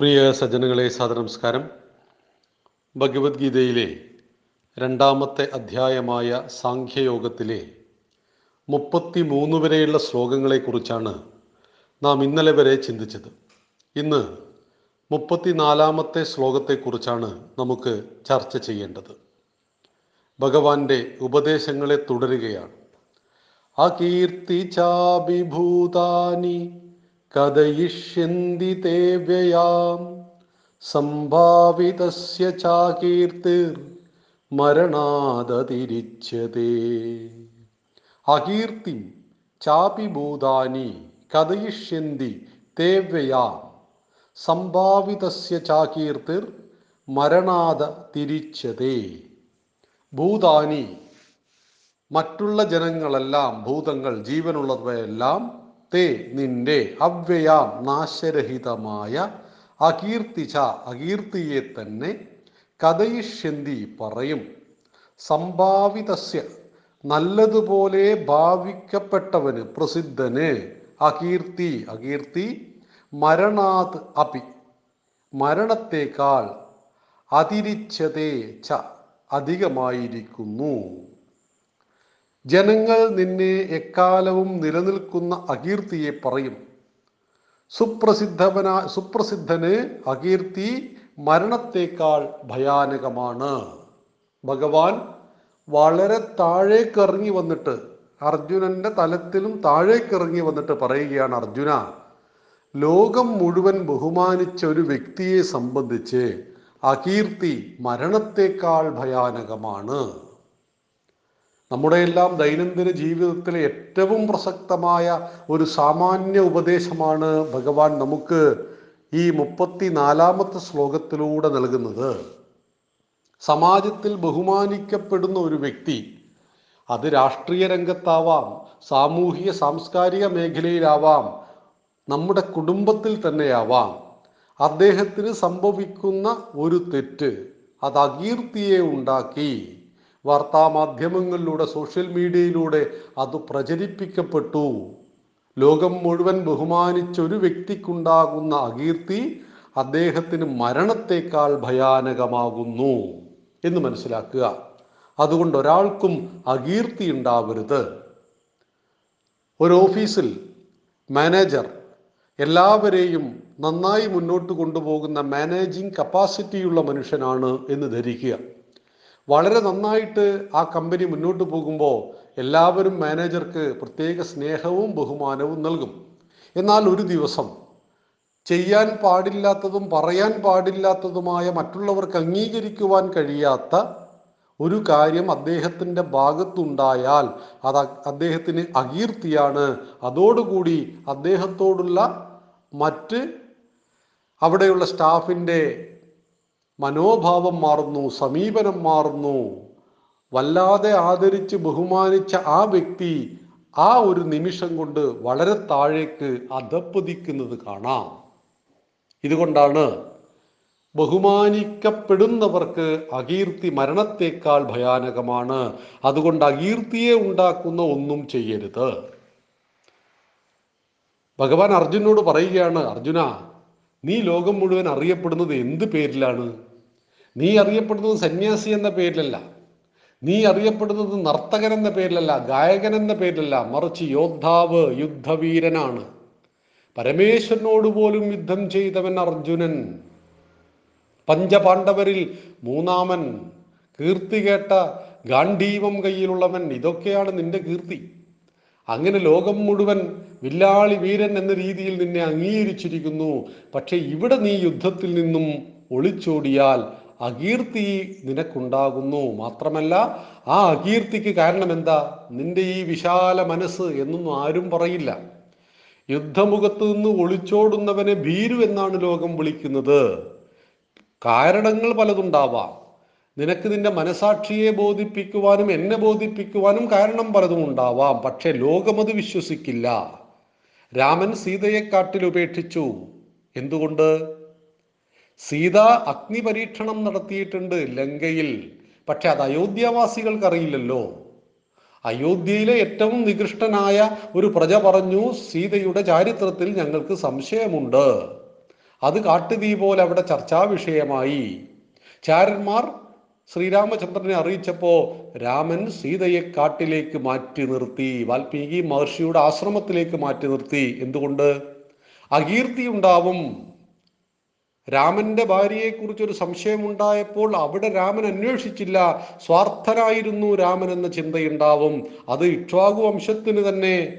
പ്രിയ സജ്ജനങ്ങളെ സാദനമസ്കാരം ഭഗവത്ഗീതയിലെ രണ്ടാമത്തെ അധ്യായമായ സാഖ്യയോഗത്തിലെ മുപ്പത്തി മൂന്ന് വരെയുള്ള ശ്ലോകങ്ങളെക്കുറിച്ചാണ് നാം ഇന്നലെ വരെ ചിന്തിച്ചത്. ഇന്ന് മുപ്പത്തിനാലാമത്തെ ശ്ലോകത്തെക്കുറിച്ചാണ് നമുക്ക് ചർച്ച ചെയ്യേണ്ടത്. ഭഗവാന്റെ ഉപദേശങ്ങളെ തുടരുകയാണ്. അകീർത്തി ചാഭിഭൂതാനി കഥയിഷ്യന്തി തേ വ്യയാം സംഭാവിതസ്യ ചാകീർത്തിർ മരണാദതിരിച്ചതേ. അകീർത്തി ചാപിഭൂതാനി കഥയിഷ്യന്തി തേവ്യയാം സംഭാവിതസ്യ ചാകീർത്തിർ മരണാദ തിരിച്ചതേ ഭൂതാനി മറ്റുള്ള ജനങ്ങളെല്ലാം ഭൂതങ്ങൾ ജീവനുള്ളവയെല്ലാം തേ നിന്റെ അവ്യയാം നാശരഹിതമായ അകീർത്തിച്ച അകീർത്തിയെ തന്നെ കഥയിഷ്യന്തി പറയും. സംഭാവിതസ്യ നല്ലതുപോലെ ഭാവിക്കപ്പെട്ടവന് പ്രസിദ്ധന് അകീർത്തി അകീർത്തി മരണാത് അപി. മരണത്തേക്കാൾ അതിരിച്ചതേ ച അധികമായിരിക്കുന്നു. ജനങ്ങൾ നിന്നെ എക്കാലവും നിലനിൽക്കുന്ന അകീർത്തിയെ പറയും. സുപ്രസിദ്ധവന സുപ്രസിദ്ധന് അകീർത്തി മരണത്തേക്കാൾ ഭയാനകമാണ്. ഭഗവാൻ വളരെ താഴേക്കിറങ്ങി വന്നിട്ട് അർജുനന്റെ തലത്തിലും താഴേക്കിറങ്ങി വന്നിട്ട് പറയുകയാണ് അർജുന ലോകം മുഴുവൻ ബഹുമാനിച്ച ഒരു വ്യക്തിയെ സംബന്ധിച്ച് അകീർത്തി മരണത്തേക്കാൾ ഭയാനകമാണ്. നമ്മുടെ എല്ലാം ദൈനംദിന ജീവിതത്തിലെ ഏറ്റവും പ്രസക്തമായ ഒരു സാമാന്യ ഉപദേശമാണ് ഭഗവാൻ നമുക്ക് ഈ മുപ്പത്തിനാലാമത്തെ ശ്ലോകത്തിലൂടെ നൽകുന്നത്. സമാജത്തിൽ ബഹുമാനിക്കപ്പെടുന്ന ഒരു വ്യക്തി അത് രാഷ്ട്രീയ രംഗത്താവാം സാമൂഹിക സാംസ്കാരിക മേഖലയിലാവാം നമ്മുടെ കുടുംബത്തിൽ തന്നെയാവാം. അദ്ദേഹത്തിന് സംഭവിക്കുന്ന ഒരു തെറ്റ് അത് അകീർത്തിയെ ഉണ്ടാക്കി. വാർത്താമാധ്യമങ്ങളിലൂടെ സോഷ്യൽ മീഡിയയിലൂടെ അത് പ്രചരിപ്പിക്കപ്പെട്ടു. ലോകം മുഴുവൻ ബഹുമാനിച്ച ഒരു വ്യക്തിക്കുണ്ടാകുന്ന അകീർത്തി അദ്ദേഹത്തിന് മരണത്തേക്കാൾ ഭയാനകമാകുന്നു എന്ന് മനസ്സിലാക്കുക. അതുകൊണ്ട് ഒരാൾക്കും അകീർത്തി ഉണ്ടാവരുത്. ഒരു ഓഫീസിൽ മാനേജർ എല്ലാവരെയും നന്നായി മുന്നോട്ട് കൊണ്ടുപോകുന്ന മാനേജിങ് കപ്പാസിറ്റിയുള്ള മനുഷ്യനാണ് എന്ന് ധരിക്കുക. വളരെ നന്നായിട്ട് ആ കമ്പനി മുന്നോട്ട് പോകുമ്പോൾ എല്ലാവരും മാനേജർക്ക് പ്രത്യേക സ്നേഹവും ബഹുമാനവും നൽകും. എന്നാൽ ഒരു ദിവസം ചെയ്യാൻ പാടില്ലാത്തതും പറയാൻ പാടില്ലാത്തതുമായ മറ്റുള്ളവർക്ക് അംഗീകരിക്കുവാൻ കഴിയാത്ത ഒരു കാര്യം അദ്ദേഹത്തിന്റെ ഭാഗത്തുണ്ടായാൽ അത് അദ്ദേഹത്തിന് അകീർത്തിയാണ്. അതോടുകൂടി അദ്ദേഹത്തോടുള്ള മറ്റ് അവിടെയുള്ള സ്റ്റാഫിന്റെ മനോഭാവം മാറുന്നു സമീപനം മാറുന്നു. വല്ലാതെ ആദരിച്ച് ബഹുമാനിച്ച ആ വ്യക്തി ആ ഒരു നിമിഷം കൊണ്ട് വളരെ താഴേക്ക് അധപ്പതിക്കുന്നത് കാണാം. ഇതുകൊണ്ടാണ് ബഹുമാനിക്കപ്പെടുന്നവർക്ക് അകീർത്തി മരണത്തേക്കാൾ ഭയാനകമാണ്. അതുകൊണ്ട് അകീർത്തിയെ ഉണ്ടാക്കുന്ന ഒന്നും ചെയ്യരുത്. ഭഗവാൻ അർജുനോട് പറയുകയാണ് അർജുന നീ ലോകം മുഴുവൻ അറിയപ്പെടുന്നത് എന്ത് പേരിലാണ്? നീ അറിയപ്പെടുന്നത് സന്യാസി എന്ന പേരിലല്ല. നീ അറിയപ്പെടുന്നത് നർത്തകൻ എന്ന പേരിലല്ല ഗായകൻ എന്ന പേരിലല്ല. മറിച്ച് യോദ്ധാവ് യുദ്ധവീരനാണ്. പരമേശ്വരനോട് പോലും യുദ്ധം ചെയ്തവൻ അർജുനൻ. പഞ്ചപാണ്ഡവരിൽ മൂന്നാമൻ. കീർത്തി കേട്ട ഗാന്ധീവം കയ്യിലുള്ളവൻ. ഇതൊക്കെയാണ് നിന്റെ കീർത്തി. അങ്ങനെ ലോകം മുഴുവൻ വില്ലാളി വീരൻ എന്ന രീതിയിൽ നിന്നെ അംഗീകരിച്ചിരിക്കുന്നു. പക്ഷെ ഇവിടെ നീ യുദ്ധത്തിൽ നിന്നും ഒളിച്ചോടിയാൽ അകീർത്തി നിനക്കുണ്ടാകുന്നു. മാത്രമല്ല ആ അകീർത്തിക്ക് കാരണം എന്താ നിന്റെ ഈ വിശാല മനസ്സ് എന്നൊന്നും ആരും പറയില്ല. യുദ്ധമുഖത്ത് നിന്ന് ഒളിച്ചോടുന്നവനെ ഭീരു എന്നാണ് ലോകം വിളിക്കുന്നത്. കാരണങ്ങൾ പലതുണ്ടാവാം. നിനക്ക് നിന്റെ മനസാക്ഷിയെ ബോധിപ്പിക്കുവാനും എന്നെ ബോധിപ്പിക്കുവാനും കാരണം പലതും ഉണ്ടാവാം. പക്ഷെ ലോകമത് വിശ്വസിക്കില്ല. രാമൻ സീതയെ കാട്ടിൽ ഉപേക്ഷിച്ചു. എന്തുകൊണ്ട്? സീത അഗ്നി പരീക്ഷണം നടത്തിയിട്ടുണ്ട് ലങ്കയിൽ. പക്ഷെ അത് അയോധ്യാവാസികൾക്ക് അറിയില്ലല്ലോ അയോധ്യയിലെ ഏറ്റവും നികൃഷ്ടനായ ഒരു പ്രജ പറഞ്ഞു സീതയുടെ ചാരിത്രത്തിൽ ഞങ്ങൾക്ക് സംശയമുണ്ട്. അത് കാട്ടുതീ പോലെ അവിടെ ചർച്ചാ വിഷയമായി. ചാരന്മാർ ശ്രീരാമചന്ദ്രനെ അറിയിച്ചപ്പോ രാമൻ സീതയെ കാട്ടിലേക്ക് മാറ്റി നിർത്തി വാൽമീകി മഹർഷിയുടെ ആശ്രമത്തിലേക്ക് മാറ്റി നിർത്തി. എന്തുകൊണ്ട്? അകീർത്തി ഉണ്ടാവും രാമന്റെ ഭാര്യയെക്കുറിച്ച് ഒരു സംശയമുണ്ടായപ്പോൾ അവിടെ രാമൻ അന്വേഷിച്ചില്ല. സ്വാർത്ഥനായിരുന്നു രാമൻ എന്ന ചിന്തയുണ്ടാവും. അത് ഇക്ഷ്വാകു വംശത്തിന് തന്നെ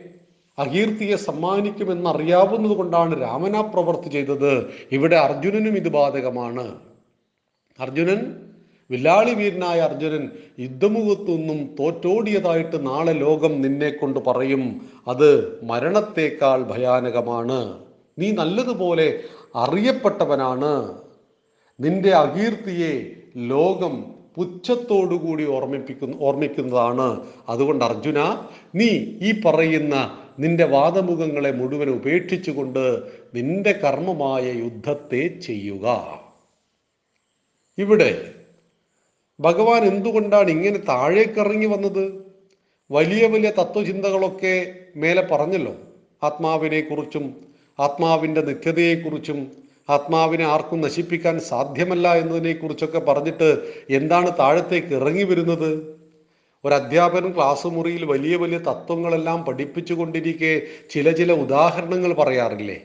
അകീർത്തിയെ സമ്മാനിക്കുമെന്ന് അറിയാവുന്നത് കൊണ്ടാണ് രാമൻ ആ പ്രവർത്തി ചെയ്തത്. ഇവിടെ അർജുനനും ഇത് ബാധകമാണ്. അർജുനൻ വില്ലാളി വീരനായ അർജുനൻ യുദ്ധമുഖത്തൊന്നും തോറ്റോടിയതായിട്ട് നാളെ ലോകം നിന്നെ കൊണ്ട് പറയും. അത് മരണത്തേക്കാൾ ഭയാനകമാണ്. നീ നല്ലതുപോലെ അറിയപ്പെട്ടവനാണ്. നിന്റെ അകീർത്തിയെ ലോകം പുച്ഛത്തോടുകൂടി ഓർമ്മിപ്പിക്കുന്ന ഓർമ്മിക്കുന്നതാണ്. അതുകൊണ്ട് അർജുന നീ ഈ പറയുന്ന നിന്റെ വാദമുഖങ്ങളെ മുഴുവൻ ഉപേക്ഷിച്ചുകൊണ്ട് നിന്റെ കർമ്മമായ യുദ്ധത്തെ ചെയ്യുക. ഇവിടെ ഭഗവാൻ എന്തുകൊണ്ടാണ് ഇങ്ങനെ താഴേക്കിറങ്ങി വന്നത്? വലിയ വലിയ തത്വചിന്തകളൊക്കെ മേലെ പറഞ്ഞല്ലോ. ആത്മാവിനെ കുറിച്ചും ആത്മാവിന്റെ നിത്യതയെക്കുറിച്ചും ആത്മാവിനെ ആർക്കും നശിപ്പിക്കാൻ സാധ്യമല്ല എന്നതിനെക്കുറിച്ചൊക്കെ പറഞ്ഞിട്ട് എന്താണ് താഴത്തേക്ക് ഇറങ്ങി വരുന്നത്? ഒരു അധ്യാപകൻ ക്ലാസ് മുറിയിൽ വലിയ വലിയ തത്വങ്ങളെല്ലാം പഠിപ്പിച്ചു കൊണ്ടിരിക്കെ ചില ചില ഉദാഹരണങ്ങൾ പറയാറില്ലേ?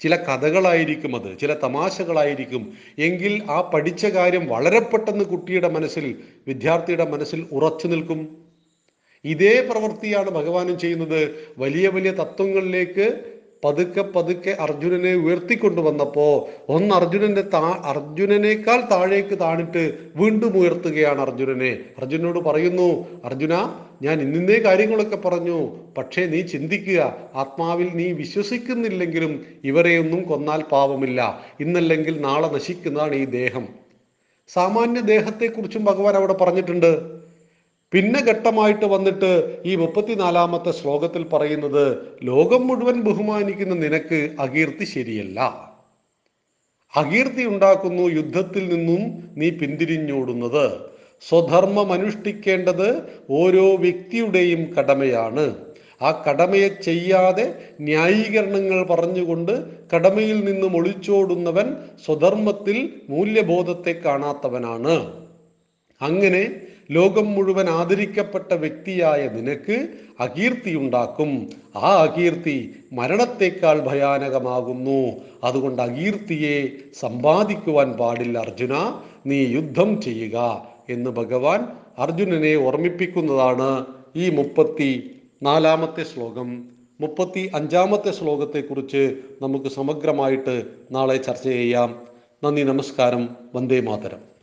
ചില കഥകളായിരിക്കും അത് ചില തമാശകളായിരിക്കും. എങ്കിൽ ആ പഠിച്ച കാര്യം വളരെ പെട്ടെന്ന് കുട്ടിയുടെ മനസ്സിൽ വിദ്യാർത്ഥിയുടെ മനസ്സിൽ ഉറച്ചു നിൽക്കും. ഇതേ പ്രവൃത്തിയാണ് ഭഗവാനും ചെയ്യുന്നത്. വലിയ വലിയ തത്വങ്ങളിലേക്ക് പതുക്കെ പതുക്കെ അർജുനനെ ഉയർത്തിക്കൊണ്ടുവന്നപ്പോ ഒന്ന് അർജുനന്റെ താ അർജുനനേക്കാൾ താഴേക്ക് താണിട്ട് വീണ്ടും ഉയർത്തുകയാണ് അർജുനനെ. അർജുനോട് പറയുന്നു അർജുന ഞാൻ ഇന്നിന്നേ കാര്യങ്ങളൊക്കെ പറഞ്ഞു. പക്ഷേ നീ ചിന്തിക്കുക ആത്മാവിൽ നീ വിശ്വസിക്കുന്നില്ലെങ്കിലും ഇവരെയൊന്നും കൊന്നാൽ പാപമില്ല ഇന്നല്ലെങ്കിൽ നാളെ നശിക്കുന്നതാണ് ഈ ദേഹം. സാമാന്യ ദേഹത്തെക്കുറിച്ചും ഭഗവാൻ അവിടെ പറഞ്ഞിട്ടുണ്ട്. പിന്നെ ഘട്ടമായിട്ട് വന്നിട്ട് ഈ മുപ്പത്തിനാലാമത്തെ ശ്ലോകത്തിൽ പറയുന്നത് ലോകം മുഴുവൻ ബഹുമാനിക്കുന്ന നിനക്ക് അകീർത്തി ശരിയല്ല. അകീർത്തി ഉണ്ടാക്കുന്നു യുദ്ധത്തിൽ നിന്നും നീ പിന്തിരിഞ്ഞോടുന്നത്. സ്വധർമ്മം അനുഷ്ഠിക്കേണ്ടത് ഓരോ വ്യക്തിയുടെയും കടമയാണ്. ആ കടമയെ ചെയ്യാതെ ന്യായീകരണങ്ങൾ പറഞ്ഞുകൊണ്ട് കടമയിൽ നിന്നും ഒളിച്ചോടുന്നവൻ സ്വധർമ്മത്തിൽ മൂല്യബോധത്തെ കാണാത്തവനാണ്. അങ്ങനെ ലോകം മുഴുവൻ ആദരിക്കപ്പെട്ട വ്യക്തിയായ നിനക്ക് അകീർത്തിയുണ്ടാക്കും. ആ അകീർത്തി മരണത്തേക്കാൾ ഭയാനകമാകുന്നു. അതുകൊണ്ട് അകീർത്തിയെ സമ്പാദിക്കുവാൻ പാടില്ല അർജുന. നീ യുദ്ധം ചെയ്യുക എന്ന് ഭഗവാൻ അർജുനനെ ഓർമ്മിപ്പിക്കുന്നതാണ് ഈ മുപ്പത്തി നാലാമത്തെ ശ്ലോകം. മുപ്പത്തി അഞ്ചാമത്തെ ശ്ലോകത്തെക്കുറിച്ച് നമുക്ക് സമഗ്രമായിട്ട് നാളെ ചർച്ച ചെയ്യാം. നന്ദി നമസ്കാരം. വന്ദേ മാതരം.